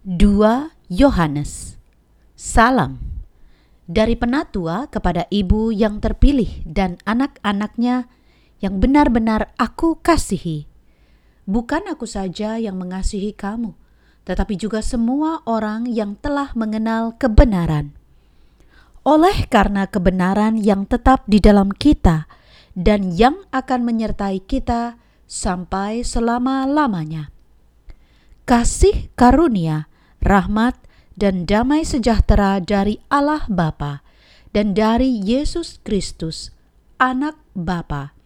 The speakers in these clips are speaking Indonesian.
2 Yohanes Salam dari penatua kepada ibu yang terpilih dan anak-anaknya yang benar-benar aku kasihi. Bukan aku saja yang mengasihi kamu, tetapi juga semua orang yang telah mengenal kebenaran. Oleh karena kebenaran yang tetap di dalam kita dan yang akan menyertai kita sampai selama-lamanya kasih karunia, rahmat, dan damai sejahtera dari Allah Bapa dan dari Yesus Kristus, Anak Bapa,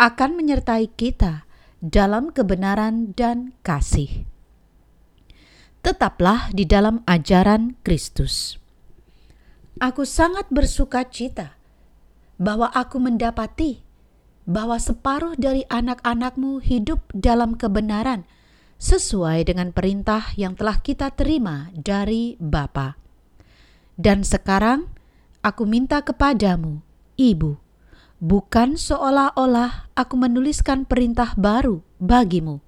akan menyertai kita dalam kebenaran dan kasih. Tetaplah di dalam ajaran Kristus. Aku sangat bersuka cita bahwa aku mendapati bahwa separuh dari anak-anakmu hidup dalam kebenaran sesuai dengan perintah yang telah kita terima dari Bapa. Dan sekarang aku minta kepadamu, Ibu, bukan seolah-olah aku menuliskan perintah baru bagimu,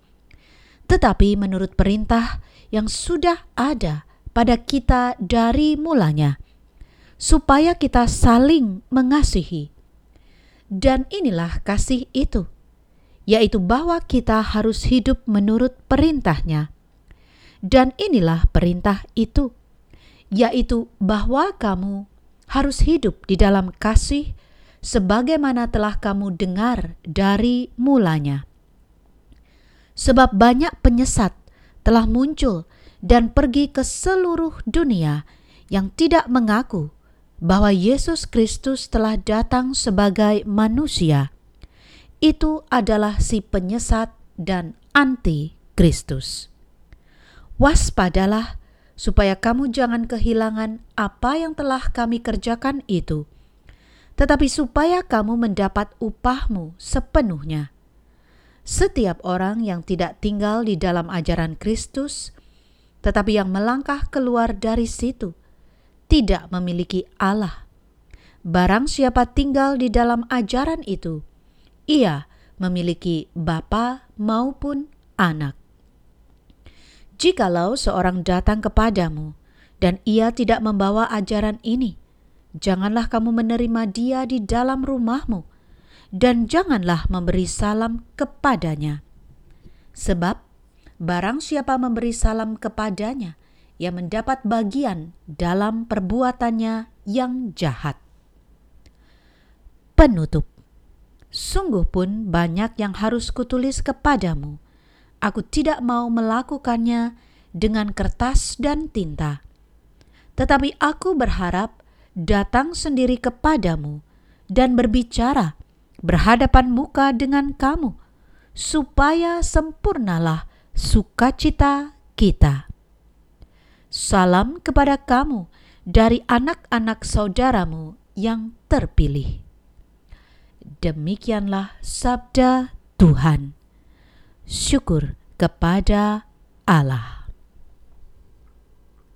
tetapi menurut perintah yang sudah ada pada kita dari mulanya, supaya kita saling mengasihi. Dan inilah kasih itu yaitu bahwa kita harus hidup menurut perintahnya. Dan inilah perintah itu, yaitu bahwa kamu harus hidup di dalam kasih sebagaimana telah kamu dengar dari mulanya. Sebab banyak penyesat telah muncul dan pergi ke seluruh dunia yang tidak mengaku bahwa Yesus Kristus telah datang sebagai manusia itu adalah si penyesat dan anti Kristus. Waspadalah supaya kamu jangan kehilangan apa yang telah kami kerjakan itu, tetapi supaya kamu mendapat upahmu sepenuhnya. Setiap orang yang tidak tinggal di dalam ajaran Kristus, tetapi yang melangkah keluar dari situ, tidak memiliki Allah. Barang siapa tinggal di dalam ajaran itu, ia memiliki bapa maupun anak. Jikalau seorang datang kepadamu dan ia tidak membawa ajaran ini, janganlah kamu menerima dia di dalam rumahmu, dan janganlah memberi salam kepadanya. Sebab barang siapa memberi salam kepadanya, ia mendapat bagian dalam perbuatannya yang jahat. Penutup Sungguh pun banyak yang harus kutulis kepadamu. Aku tidak mau melakukannya dengan kertas dan tinta. Tetapi aku berharap datang sendiri kepadamu dan berbicara berhadapan muka dengan kamu, supaya sempurnalah sukacita kita. Salam kepada kamu dari anak-anak saudaramu yang terpilih. Demikianlah sabda Tuhan. Syukur kepada Allah.